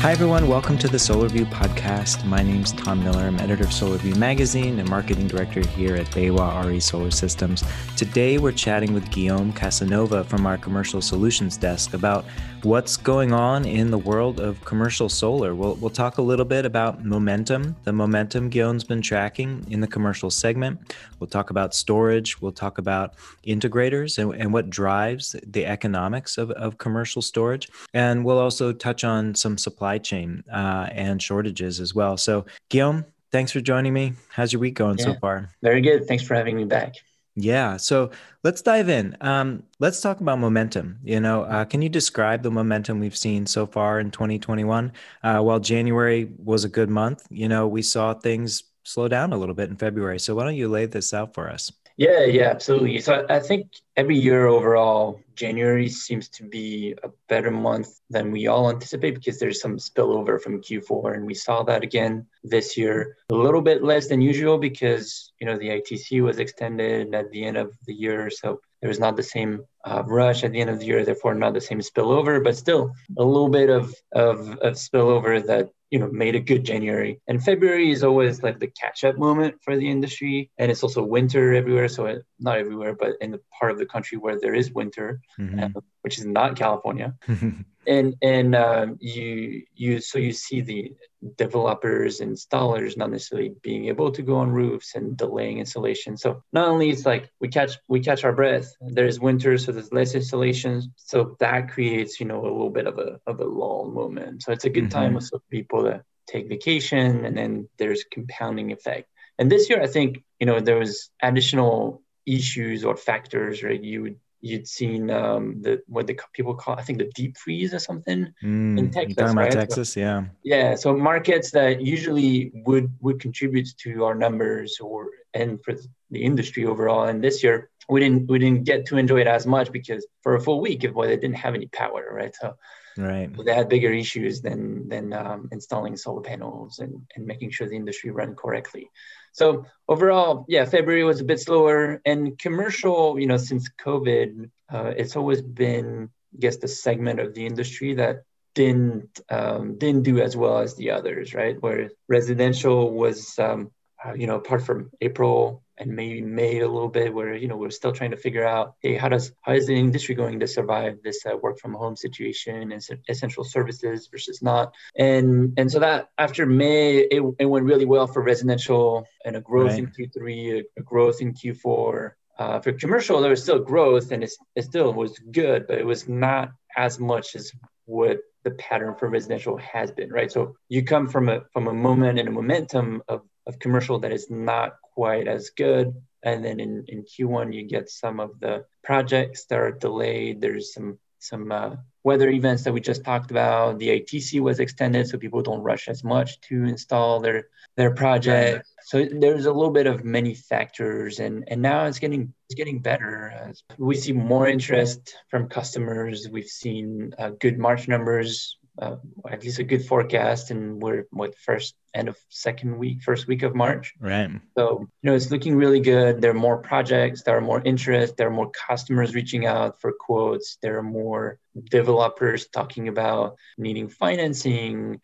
Hi, everyone. Welcome to the SolarView podcast. My name is Tom Miller. I'm editor of SolarView magazine and marketing director here at BayWa RE Solar Systems. Today, we're chatting with Guillaume Casanova from our commercial solutions desk about what's going on in the world of commercial solar. We'll, we'll talk a little bit about momentum, the momentum Guillaume's been tracking in the commercial segment. We'll talk about storage. We'll talk about integrators and, and what drives the economics of, of commercial storage. And we'll also touch on some supply supply chain uh, and shortages as well. So, Guillaume, thanks for joining me. How's your week going yeah, so far? Very good. Thanks for having me back. Yeah. So let's dive in. Um, let's talk about momentum. You know, uh, can you describe the momentum we've seen so far in 2021? Uh, while January was a good month, you know, we saw things slow down a little bit in February. So why don't you lay this out for us? Yeah, yeah, absolutely. So I think every year overall, January seems to be a better month than we all anticipate because there's some spillover from Q4, and we saw that again this year. A little bit less than usual because you know the ITC was extended at the end of the year, so there was not the same uh, rush at the end of the year, therefore not the same spillover, but still a little bit of of, of spillover that you know made a good January. And February is always like the catch up moment for the industry, and it's also winter everywhere. So it, not everywhere, but in the part of the country where there is winter, mm-hmm. uh, which is not California. and and um, you you so you see the developers installers not necessarily being able to go on roofs and delaying installation. So not only it's like we catch we catch our breath there's winter so there's less installations so that creates you know a little bit of a of a lull moment. So it's a good mm-hmm. time for people to take vacation and then there's compounding effect. And this year i think you know there was additional issues or factors right? You would you'd seen um, the what the people call I think the deep freeze or something mm, in Texas. Right? Texas, so, yeah. Yeah, so markets that usually would would contribute to our numbers or and for the industry overall. And this year we didn't we didn't get to enjoy it as much because for a full week, well, they didn't have any power, right? So right they had bigger issues than than um, installing solar panels and, and making sure the industry ran correctly so overall, yeah, February was a bit slower. And commercial, you know, since COVID, uh, it's always been, I guess, the segment of the industry that didn't um, didn't do as well as the others, right? Where residential was, um, uh, you know, apart from April and maybe May a little bit, where you know we're still trying to figure out, hey, how does how is the industry going to survive this uh, work from home situation and essential services versus not? And and so that after May, it, it went really well for residential and a growth right. in Q3, a, a growth in Q4. Uh, for commercial, there was still growth and it still was good, but it was not as much as what the pattern for residential has been, right? So you come from a from a moment and a momentum of, of commercial that is not quite as good. And then in, in Q1, you get some of the projects that are delayed. There's some some uh, weather events that we just talked about. The ITC was extended, so people don't rush as much to install their their project. So there's a little bit of many factors, and and now it's getting it's getting better. we see more interest from customers. We've seen uh, good March numbers uh, at least a good forecast and we're what first end of second week first week of march. Right. So you know it's looking really good. There are more projects there are more interest there are more customers reaching out for quotes there are more developers talking about needing financing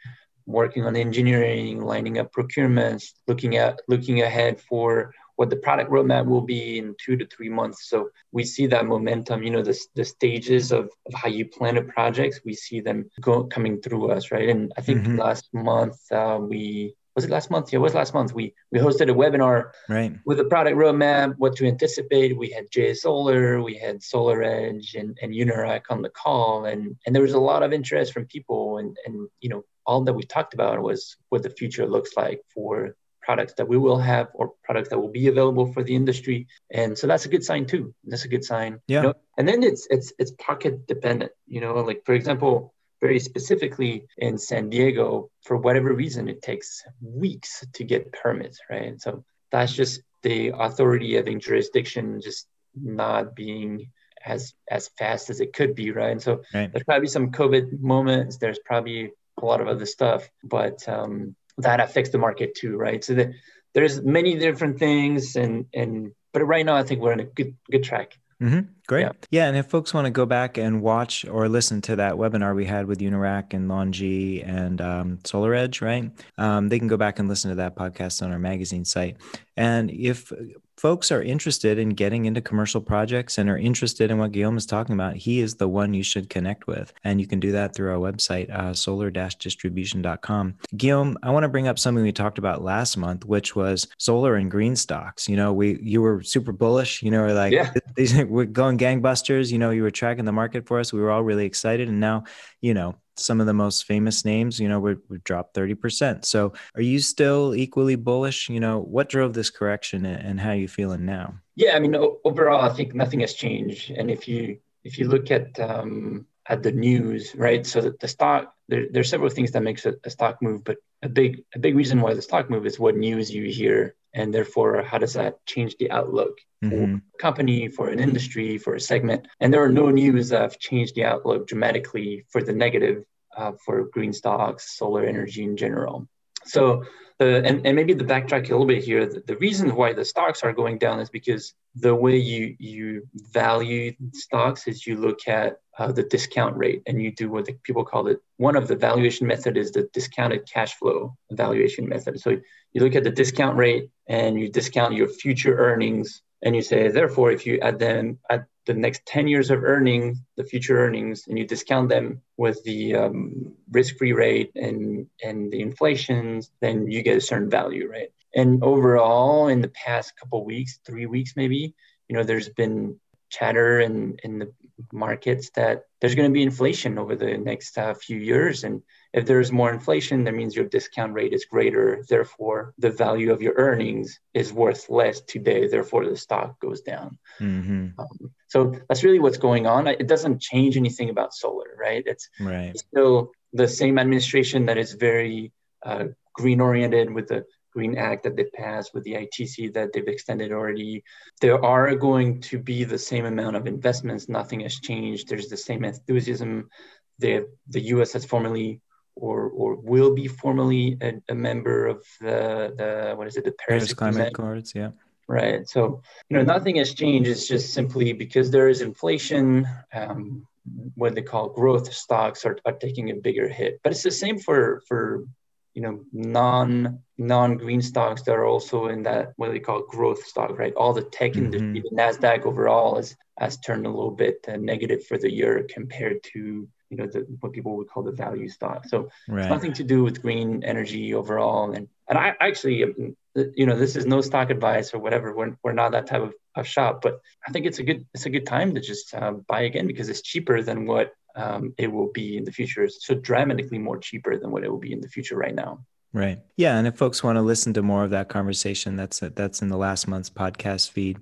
working on engineering lining up procurements looking at looking ahead for what the product roadmap will be in two to three months. So we see that momentum, you know, the, the stages of, of how you plan a project, we see them go, coming through us, right? And I think mm-hmm. last month uh, we, was it last month? Yeah, it was last month. We we hosted a webinar right. with a product roadmap, what to anticipate. We had JA Solar, we had Solar Edge and, and Unirac on the call. And and there was a lot of interest from people and and you know, all that we talked about was what the future looks like for products that we will have or products that will be available for the industry. And so that's a good sign too. That's a good sign yeah. you know? and then it's it's it's pocket dependent you know? Like for example very specifically in san diego for whatever reason it takes weeks to get permits right? So that's just the authority having jurisdiction just not being as as fast as it could be right? And so right. there's probably some covid moments there's probably a lot of other stuff but um that affects the market too, right? So the, there's many different things, and and but right now I think we're on a good good track. Mm-hmm. Great. Yeah. yeah. And if folks want to go back and watch or listen to that webinar we had with Unirac and LONGi and um, SolarEdge, right? Um, they can go back and listen to that podcast on our magazine site. And if folks are interested in getting into commercial projects and are interested in what Guillaume is talking about, he is the one you should connect with. And you can do that through our website, uh, solar-distribution.com. Guillaume, I want to bring up something we talked about last month, which was solar and green stocks. You know, we you were super bullish, you know, like yeah. we're going gangbusters, you know, you were tracking the market for us. We were all really excited. And now, you know, some of the most famous names, you know, we we dropped 30%. So are you still equally bullish? You know, what drove this correction and how are you feeling now? Yeah, I mean, overall, I think nothing has changed. And if you if you look at um, at the news, right? So the stock, there, there's several things that makes a, a, stock move, but a big a big reason why the stock move is what news you hear, and therefore how does that change the outlook mm-hmm. for a company, for an industry, for a segment? And there are no news that have changed the outlook dramatically for the negative uh, for green stocks, solar energy in general. So uh, and, and maybe the backtrack a little bit here, the, the, reason why the stocks are going down is because the way you, you value stocks is you look at uh, the discount rate and you do what the, people call it. One of the valuation method is the discounted cash flow valuation method. So you look at the discount rate and you discount your future earnings and you say, therefore, if you add them, at the next 10 years of earnings, the future earnings, and you discount them with the um, risk-free rate and, and the inflations, then you get a certain value, right? And overall, in the past couple weeks, three weeks maybe, you know, there's been chatter in, in the markets that there's going to be inflation over the next uh, few years. And if there's more inflation, that means your discount rate is greater. Therefore, the value of your earnings is worth less today. Therefore, the stock goes down. Mm-hmm. Um, so that's really what's going on. It doesn't change anything about solar, right? It's, right. still the same administration that is very uh, green oriented with the Green Act that they passed, with the ITC that they've extended already. There are going to be the same amount of investments. Nothing has changed. There's the same enthusiasm. The, the US has formally or, or will be formally a, a member of the, the, what is it, the Paris, Paris Climate Accords, yeah. Right. So, you know, nothing has changed. It's just simply because there is inflation, um, what they call growth stocks are, are taking a bigger hit. But it's the same for, for you know non non green stocks that are also in that what they call growth stock right all the tech mm-hmm. industry the nasdaq overall has has turned a little bit uh, negative for the year compared to you know the, what people would call the value stock so right. it's nothing to do with green energy overall and and i actually um, you know this is no stock advice or whatever we're, we're not that type of, of shop but i think it's a good it's a good time to just uh, buy again because it's cheaper than what um, it will be in the future. So dramatically more cheaper than what it will be in the future right now. Right. Yeah. And if folks want to listen to more of that conversation, that's that's in the last month's podcast feed.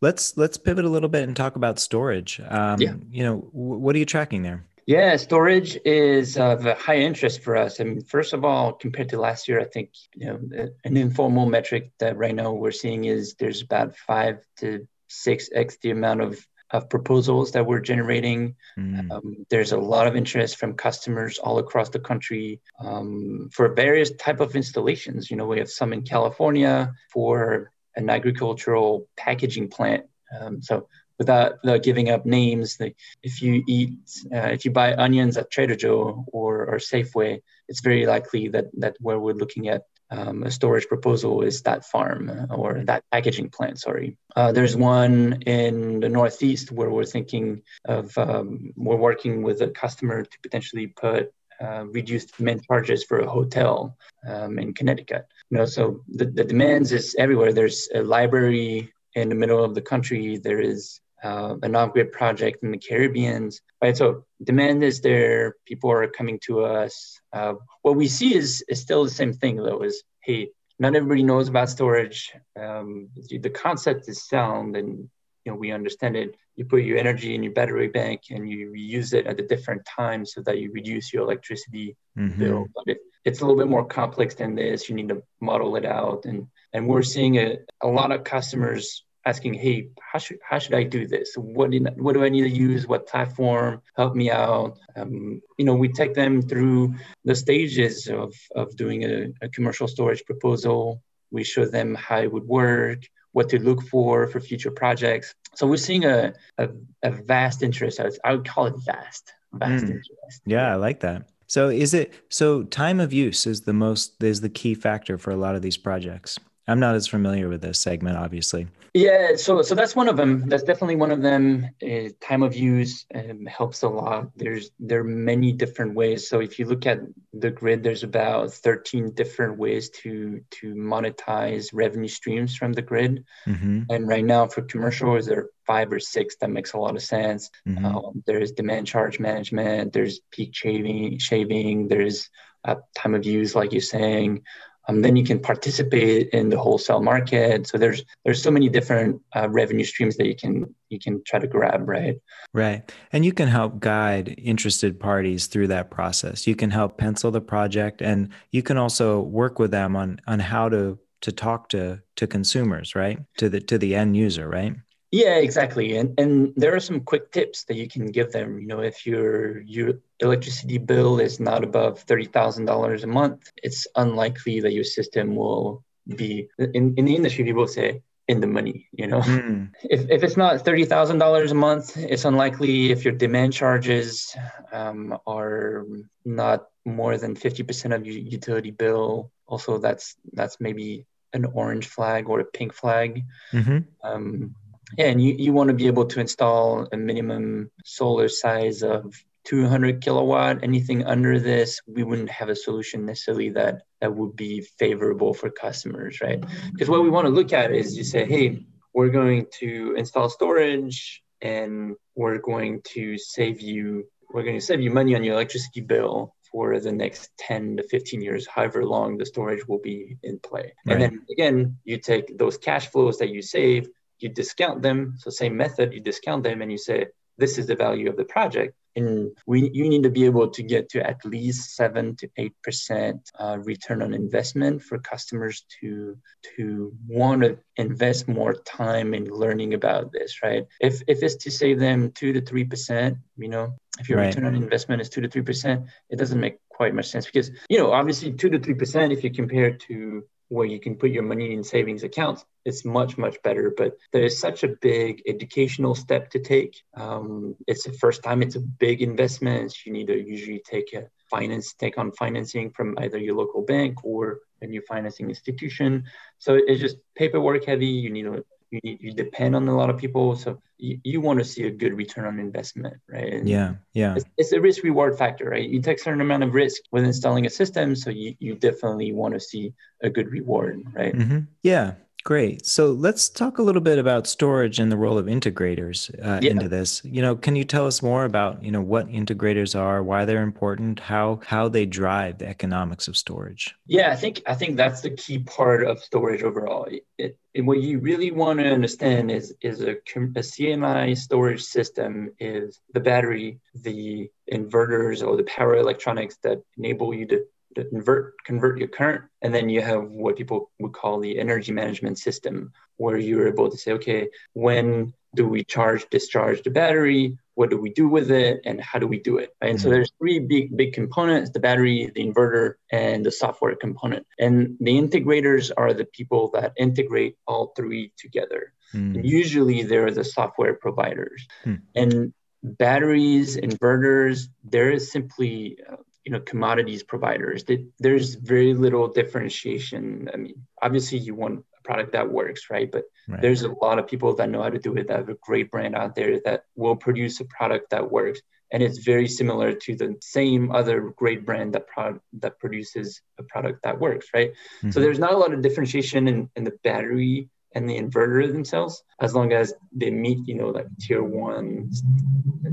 Let's let's pivot a little bit and talk about storage. Um, yeah. You know, w- what are you tracking there? Yeah, storage is of high interest for us. I mean, first of all, compared to last year, I think you know an informal metric that right now we're seeing is there's about five to six x the amount of of proposals that we're generating. Mm. Um, there's a lot of interest from customers all across the country um, for various type of installations. You know, we have some in California for an agricultural packaging plant. Um, so without, without giving up names, the, if you eat, uh, if you buy onions at Trader Joe or, or Safeway, it's very likely that that where we're looking at um, a storage proposal is that farm or that packaging plant, sorry. Uh, there's one in the Northeast where we're thinking of, um, we're working with a customer to potentially put uh, reduced demand charges for a hotel um, in Connecticut. You know, so the, the demands is everywhere. There's a library in the middle of the country. There is uh, an off-grid project in the Caribbean. Right, so demand is there. People are coming to us. Uh, what we see is is still the same thing though. Is hey, not everybody knows about storage. Um, the concept is sound, and you know we understand it. You put your energy in your battery bank, and you use it at a different time so that you reduce your electricity mm-hmm. bill. But it, it's a little bit more complex than this. You need to model it out, and and we're seeing a, a lot of customers asking, hey, how should how should I do this? What do, what do I need to use? What platform? Help me out. Um, you know, we take them through the stages of of doing a, a commercial storage proposal. We show them how it would work. what to look for for future projects. So we're seeing a, a, a vast interest. I would call it vast, vast mm. interest. Yeah, I like that. So is it so time of use is the most is the key factor for a lot of these projects. I'm not as familiar with this segment, obviously. Yeah, so so that's one of them. That's definitely one of them. Uh, time of use um, helps a lot. There's there are many different ways. So if you look at the grid, there's about 13 different ways to to monetize revenue streams from the grid. Mm-hmm. And right now for commercials, there are five or six that makes a lot of sense. Mm-hmm. Um, there's demand charge management. There's peak shaving. Shaving. There's uh, time of use, like you're saying um, then you can participate in the wholesale market. So there's there's so many different uh, revenue streams that you can you can try to grab, right? Right, and you can help guide interested parties through that process. You can help pencil the project, and you can also work with them on on how to to talk to to consumers, right? To the to the end user, right? Yeah, exactly. And and there are some quick tips that you can give them. You know, if your your electricity bill is not above thirty thousand dollars a month, it's unlikely that your system will be in, in the industry people say in the money, you know. Mm. If if it's not thirty thousand dollars a month, it's unlikely if your demand charges um, are not more than fifty percent of your utility bill. Also, that's that's maybe an orange flag or a pink flag. Mm-hmm. Um, yeah, and you, you want to be able to install a minimum solar size of 200 kilowatt. Anything under this, we wouldn't have a solution necessarily that that would be favorable for customers, right? Because what we want to look at is you say, hey, we're going to install storage and we're going to save you we're going to save you money on your electricity bill for the next 10 to 15 years, however long the storage will be in play. Right. And then again, you take those cash flows that you save, you discount them. So same method, you discount them and you say, this is the value of the project. And we, you need to be able to get to at least seven to eight percent uh, return on investment for customers to to want to invest more time in learning about this, right? If if it's to save them two to three percent, you know, if your right. return on investment is two to three percent, it doesn't make quite much sense because you know obviously two to three percent if you compare to where you can put your money in savings accounts, it's much, much better. But there is such a big educational step to take. Um, it's the first time it's a big investment. You need to usually take a finance, take on financing from either your local bank or a new financing institution. So it's just paperwork heavy. You need to you you depend on a lot of people so you, you want to see a good return on investment right and yeah yeah it's, it's, a risk reward factor right you take a certain amount of risk with installing a system so you, you definitely want to see a good reward right mm-hmm. yeah Great. So let's talk a little bit about storage and the role of integrators uh, yeah. into this. You know, can you tell us more about you know what integrators are, why they're important, how how they drive the economics of storage? Yeah, I think I think that's the key part of storage overall. It, it, what you really want to understand is is a, a C&I storage system is the battery, the inverters, or the power electronics that enable you to convert convert your current and then you have what people would call the energy management system where you're able to say okay when do we charge discharge the battery what do we do with it and how do we do it right? and mm-hmm. so there's three big big components the battery the inverter and the software component and the integrators are the people that integrate all three together mm-hmm. and usually they're the software providers mm-hmm. and batteries inverters there is simply uh, you know commodities providers there's very little differentiation i mean obviously you want a product that works right but right. there's a lot of people that know how to do it that have a great brand out there that will produce a product that works and it's very similar to the same other great brand that product that produces a product that works right mm-hmm. so there's not a lot of differentiation in, in the battery and the inverter themselves as long as they meet you know like tier one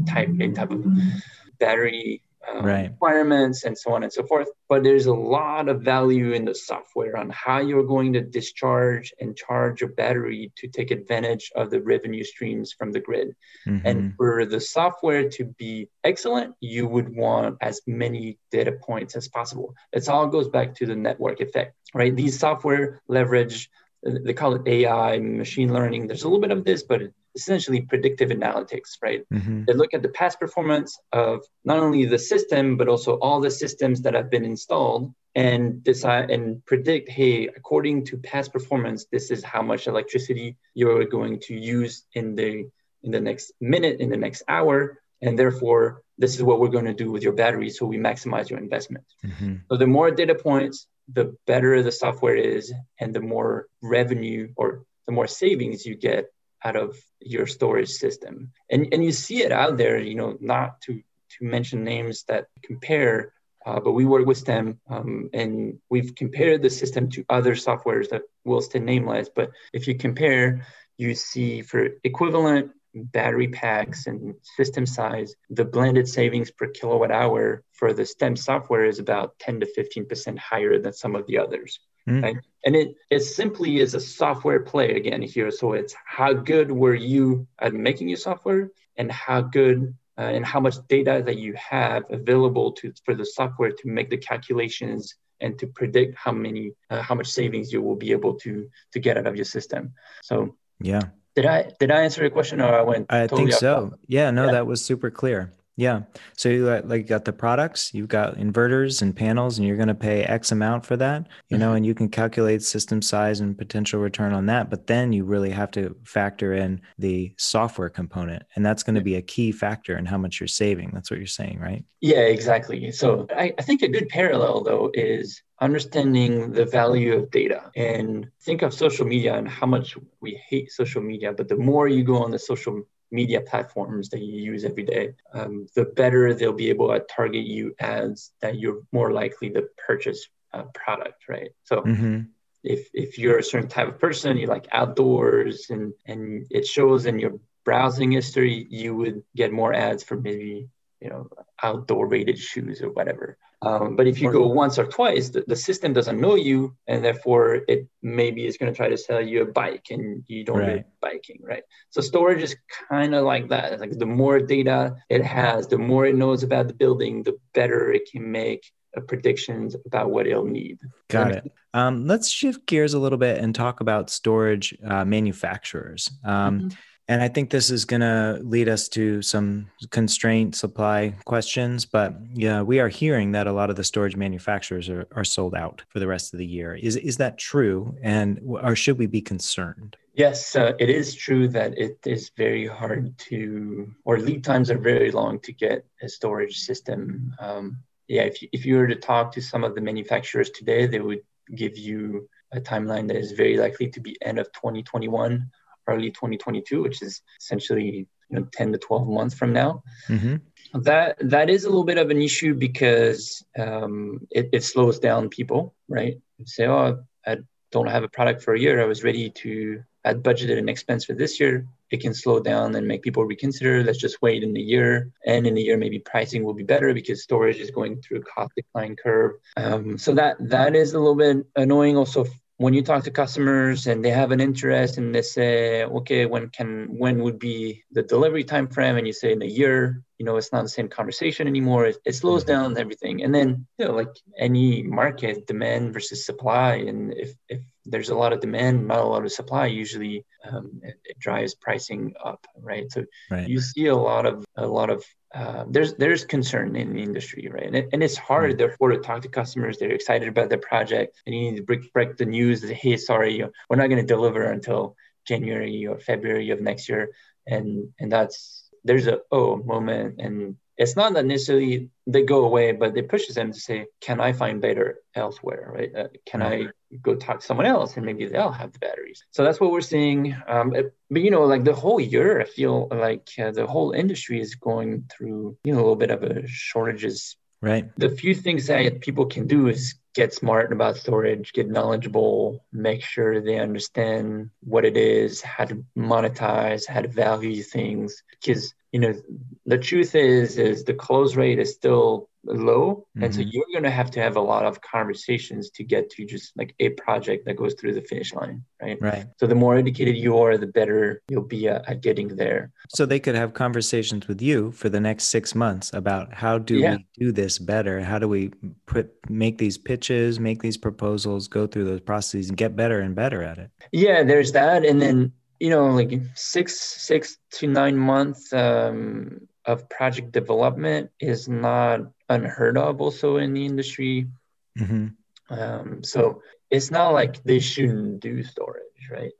type type of battery um, right. requirements and so on and so forth. But there's a lot of value in the software on how you're going to discharge and charge your battery to take advantage of the revenue streams from the grid. Mm-hmm. And for the software to be excellent, you would want as many data points as possible. It all goes back to the network effect, right? These software leverage they call it AI, machine learning. There's a little bit of this, but essentially predictive analytics, right? Mm-hmm. They look at the past performance of not only the system, but also all the systems that have been installed and decide and predict hey according to past performance this is how much electricity you're going to use in the in the next minute in the next hour and therefore this is what we're going to do with your battery so we maximize your investment mm-hmm. so the more data points the better the software is and the more revenue or the more savings you get out of your storage system and and you see it out there you know not to to mention names that compare uh, but we work with STEM um, and we've compared the system to other softwares that will stay nameless. But if you compare, you see for equivalent battery packs and system size, the blended savings per kilowatt hour for the STEM software is about 10 to 15% higher than some of the others. Mm. Right? And it, it simply is a software play again here. So it's how good were you at making your software and how good uh, and how much data that you have available to for the software to make the calculations and to predict how many uh, how much savings you will be able to to get out of your system so yeah did i did i answer your question or i went i totally think so yeah no yeah. that was super clear yeah. So you got, like got the products, you've got inverters and panels, and you're going to pay X amount for that, you know, mm-hmm. and you can calculate system size and potential return on that. But then you really have to factor in the software component, and that's going to be a key factor in how much you're saving. That's what you're saying, right? Yeah, exactly. So I, I think a good parallel though is understanding the value of data and think of social media and how much we hate social media but the more you go on the social media platforms that you use every day, um, the better they'll be able to target you ads that you're more likely to purchase a product, right? So mm-hmm. if if you're a certain type of person, you like outdoors and and it shows in your browsing history, you would get more ads for maybe you know outdoor rated shoes or whatever. Um, but if you go once or twice, the, the, system doesn't know you, and therefore it maybe is going to try to sell you a bike, and you don't right. biking, right? So storage is kind of like that. It's like the more data it has, the more it knows about the building, the better it can make uh, predictions about what it'll need. Got it. Um, let's shift gears a little bit and talk about storage uh, manufacturers. Um, mm-hmm. And I think this is going to lead us to some constraint supply questions. But yeah, we are hearing that a lot of the storage manufacturers are, are sold out for the rest of the year. Is, is that true? And or should we be concerned? Yes, uh, it is true that it is very hard to, or lead times are very long to get a storage system. Um, yeah, if you, if you were to talk to some of the manufacturers today, they would give you a timeline that is very likely to be end of 2021 early 2022, which is essentially you know 10 to 12 months from now. Mm-hmm. That that is a little bit of an issue because um, it, it slows down people, right? say, oh, I don't have a product for a year. I was ready to add budgeted an expense for this year. It can slow down and make people reconsider. Let's just wait in the year, and in the year maybe pricing will be better because storage is going through a cost decline curve. Um, so that that is a little bit annoying. Also when you talk to customers and they have an interest and they say okay when can when would be the delivery time frame and you say in a year you know it's not the same conversation anymore it, it slows mm-hmm. down everything and then you know like any market demand versus supply and if if there's a lot of demand not a lot of supply usually um, it, it, drives pricing up right so right. you see a lot of a lot of uh, there's there's concern in the industry, right? And, it, and it's hard, therefore, to talk to customers. They're excited about their project, and you need to break, break the news that hey, sorry, we're not going to deliver until January or February of next year, and and that's there's a oh moment, and it's not that necessarily they go away, but it pushes them to say, can I find better elsewhere, right? Uh, can I go talk to someone else and maybe they'll have the batteries. So that's what we're seeing. Um, but you know, like the whole year, I feel like uh, the whole industry is going through you know a little bit of a shortages. Right. The few things that people can do is get smart about storage, get knowledgeable, make sure they understand what it is, how to monetize, how to value things. Because you know, the truth is, is the close rate is still low. Mm-hmm. and so mm-hmm. you're going to have to have a lot of conversations to get to just like a project that goes through the finish line right? Right. So the more educated you are the better you'll be at, at getting there. So they could have conversations with you for the next six months about how do yeah. we do this better? How do we put make these pitches make these proposals go through those processes and get better and better at it? Yeah there's that. And then you know, like six six to nine months um, of project development is not unheard of also in the industry. Mm-hmm. Um, so it's not like they shouldn't do storage, right?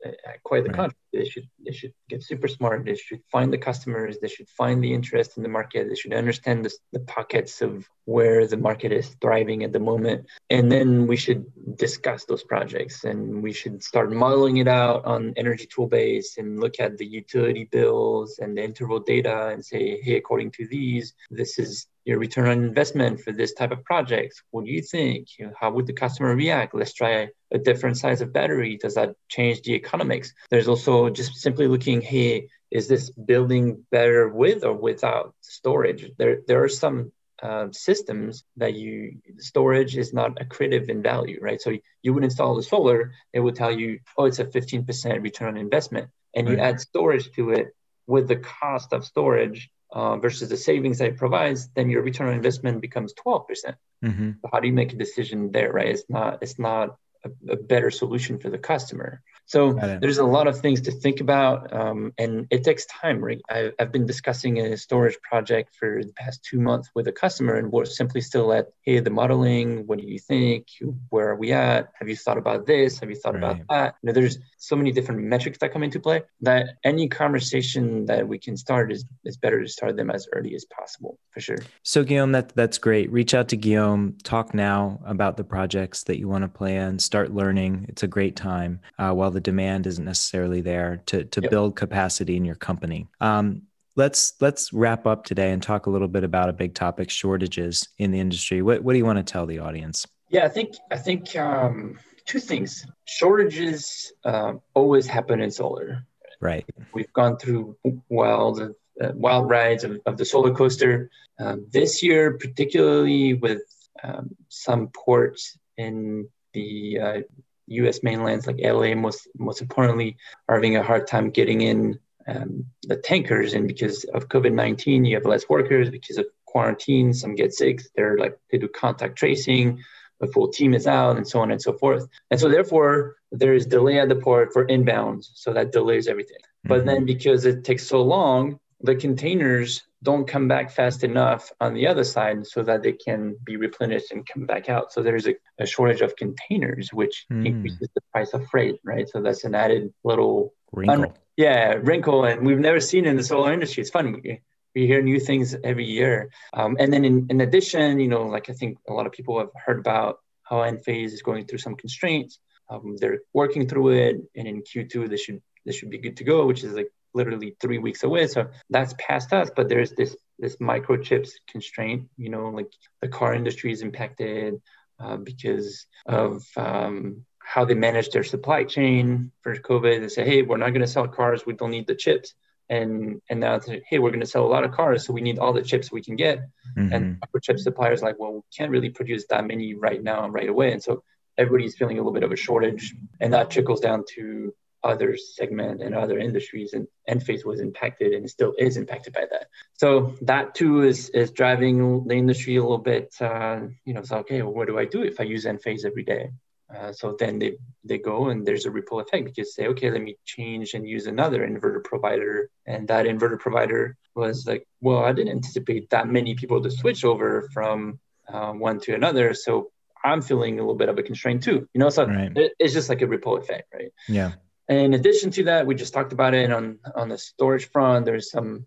Quite the right. contrary. They should they should get super smart. They should find the customers. They should find the interest in the market. They should understand the, the pockets of where the market is thriving at the moment, and then we should discuss those projects and we should start modeling it out on energy toolbase and look at the utility bills and the interval data and say, hey, according to these, this is your return on investment for this type of project. What do you think? You know, how would the customer react? Let's try a different size of battery. Does that change the economics? There's also just simply looking, hey, is this building better with or without storage? There, there are some uh, systems that you storage is not accretive in value, right? So you would install the solar, it would tell you, oh, it's a 15% return on investment, and you add storage to it with the cost of storage uh, versus the savings that it provides, then your return on investment becomes 12%. percent mm hmm so how do you make a decision there, right? It's not it's not a, a better solution for the customer. So there's a lot of things to think about, um, and it takes time. Right? I, have been discussing a storage project for the past two months with a customer, and we're simply still at, hey, the modeling. What do you think? Where are we at? Have you thought about this? Have you thought right. about that? You know, there's so many different metrics that come into play that any conversation that we can start is is better to start them as early as possible, for sure. So Guillaume, that that's great. Reach out to Guillaume. Talk now about the projects that you want to plan. Start learning. It's a great time uh, while the demand isn't necessarily there to to yep. build capacity in your company. Um, let's let's wrap up today and talk a little bit about a big topic: shortages in the industry. What what do you want to tell the audience? Yeah, I think I think um, two things. Shortages uh, always happen in solar. Right. We've gone through wild uh, wild rides of, of, the solar coaster. Um, this year, particularly with um, some ports in the uh, U.S. mainlands like LA, most most importantly, are having a hard time getting in um, the tankers. And because of COVID nineteen, you have less workers. Because of quarantine, some get sick. They're like they do contact tracing. The full team is out, and so on and so forth. And so therefore, there is delay at the port for inbounds. So that delays everything. Mm-hmm. But then because it takes so long, the containers don't come back fast enough on the other side so that they can be replenished and come back out. So there's a, a shortage of containers, which mm. increases the price of freight, right? So that's an added little wrinkle. Un- yeah, wrinkle. And we've never seen in the solar industry. It's fun. We, we hear new things every year. Um, and then in, in addition, you know, like I think a lot of people have heard about how Enphase is going through some constraints. Um, they're working through it, and in Q2 they should they should be good to go, which is like literally three weeks away. So that's past us, but there's this this microchips constraint. You know, like the car industry is impacted uh, because of um, how they manage their supply chain for COVID. They say, hey, we're not going to sell cars. We don't need the chips. And and now it's like, hey, we're going to sell a lot of cars, so we need all the chips we can get. Mm-hmm. And microchip suppliers like, well, we can't really produce that many right now and right away. And so everybody's feeling a little bit of a shortage, and that trickles down to other segment and other industries and Enphase was impacted and still is impacted by that. So that too is is driving the industry a little bit. Uh, you know, it's like, okay, well, what do I do if I use Enphase every day? Uh, so then they, they go and there's a ripple effect because say, okay, let me change and use another inverter provider. And that inverter provider was like, well, I didn't anticipate that many people to switch over from uh, one to another. So I'm feeling a little bit of a constraint too. You know, so right. it, it's just like a ripple effect, right? Yeah. In addition to that, we just talked about it on on the storage front. There's some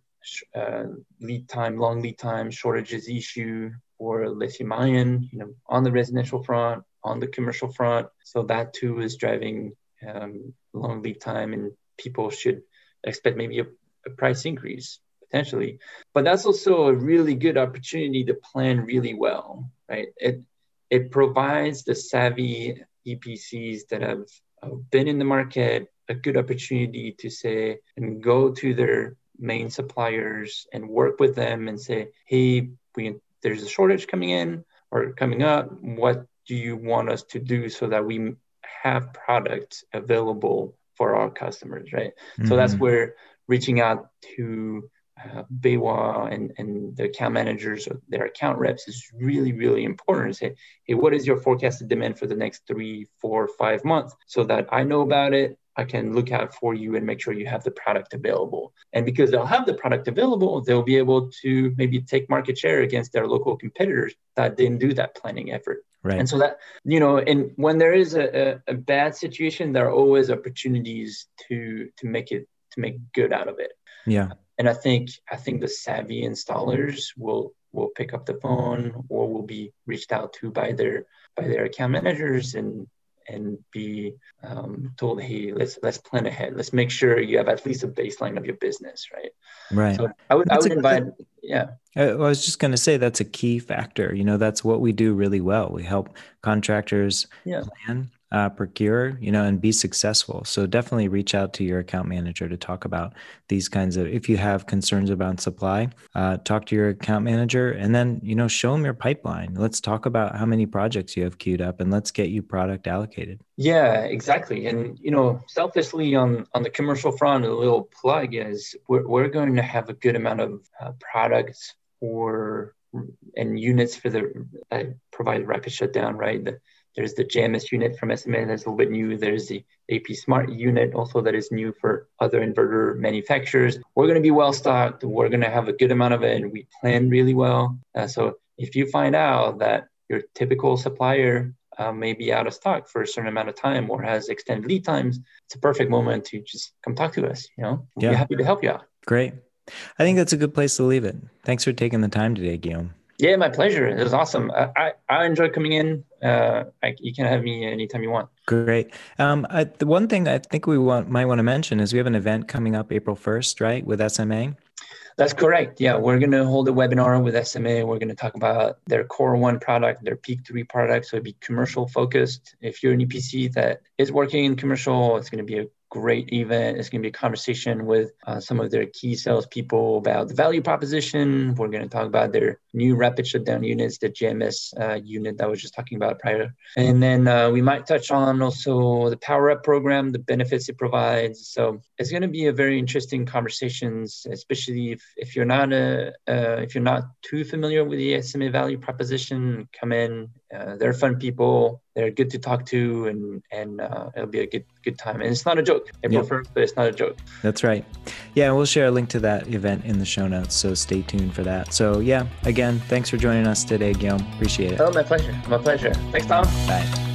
uh, lead time, long lead time shortages issue for lithium ion, you know, on the residential front, on the commercial front. So that too is driving um, long lead time, and people should expect maybe a, a price increase potentially. But that's also a really good opportunity to plan really well, right? It it provides the savvy EPCs that have been in the market, a good opportunity to say and go to their main suppliers and work with them and say, hey, we there's a shortage coming in or coming up. What do you want us to do so that we have products available for our customers, right? Mm-hmm. So that's mm-hmm. where reaching out to uh, BayWa and, and the account managers or their account reps is really, really important say, hey, what is your forecasted demand for the next three, four, five months? So that I know about it I can look out for you and make sure you have the product available. And because they'll have the product available, they'll be able to maybe take market share against their local competitors that didn't do that planning effort. Right. And so that, you know, and when there is a, a, a bad situation, there are always opportunities to to make it to make good out of it. Yeah. And I think I think the savvy installers will will pick up the phone or will be reached out to by their by their account managers and and be um, told, hey, let's let's plan ahead. Let's make sure you have at least a baseline of your business, right? Right. So I would that's I would invite, yeah. I was just going to say that's a key factor. You know, that's what we do really well. We help contractors yeah. plan uh, procure, you know, and be successful. So definitely reach out to your account manager to talk about these kinds of. If you have concerns about supply, uh, talk to your account manager, and then you know show them your pipeline. Let's talk about how many projects you have queued up, and let's get you product allocated. Yeah, exactly. And you know, selfishly on on the commercial front, a little plug is we're we're going to have a good amount of uh, products for and units for the uh, provide rapid shutdown, right? The, there's the JMS unit from SMA that's a little bit new. There's the AP Smart unit also that is new for other inverter manufacturers. We're going to be well stocked. We're going to have a good amount of it, and we plan really well. Uh, so if you find out that your typical supplier uh, may be out of stock for a certain amount of time or has extended lead times, it's a perfect moment to just come talk to us. You know, we'll yeah. be happy to help you out. Great. I think that's a good place to leave it. Thanks for taking the time today, Guillaume. Yeah, my pleasure. It was awesome. I, I, I enjoy coming in. Uh, I, you can have me anytime you want. Great. Um, I, the one thing I think we want, might want to mention is we have an event coming up April 1st, right, with SMA? That's correct. Yeah, we're going to hold a webinar with SMA. We're going to talk about their Core One product, their Peak Three product. So it'd be commercial focused. If you're an EPC that is working in commercial, it's going to be a great event. It's going to be a conversation with uh, some of their key salespeople about the value proposition. We're going to talk about their new rapid shutdown units, the JMS uh, unit that I was just talking about prior. And then uh, we might touch on also the Power Up program, the benefits it provides. So it's going to be a very interesting conversations, especially if, if you're not a uh, if you're not too familiar with the SMA value proposition. Come in, uh, they're fun people. They're good to talk to, and and uh, it'll be a good good time. And it's not a joke. April yep. first, but it's not a joke. That's right. Yeah, we'll share a link to that event in the show notes. So stay tuned for that. So yeah, again, thanks for joining us today, Guillaume. Appreciate it. Oh, my pleasure. My pleasure. Thanks, Tom. Bye.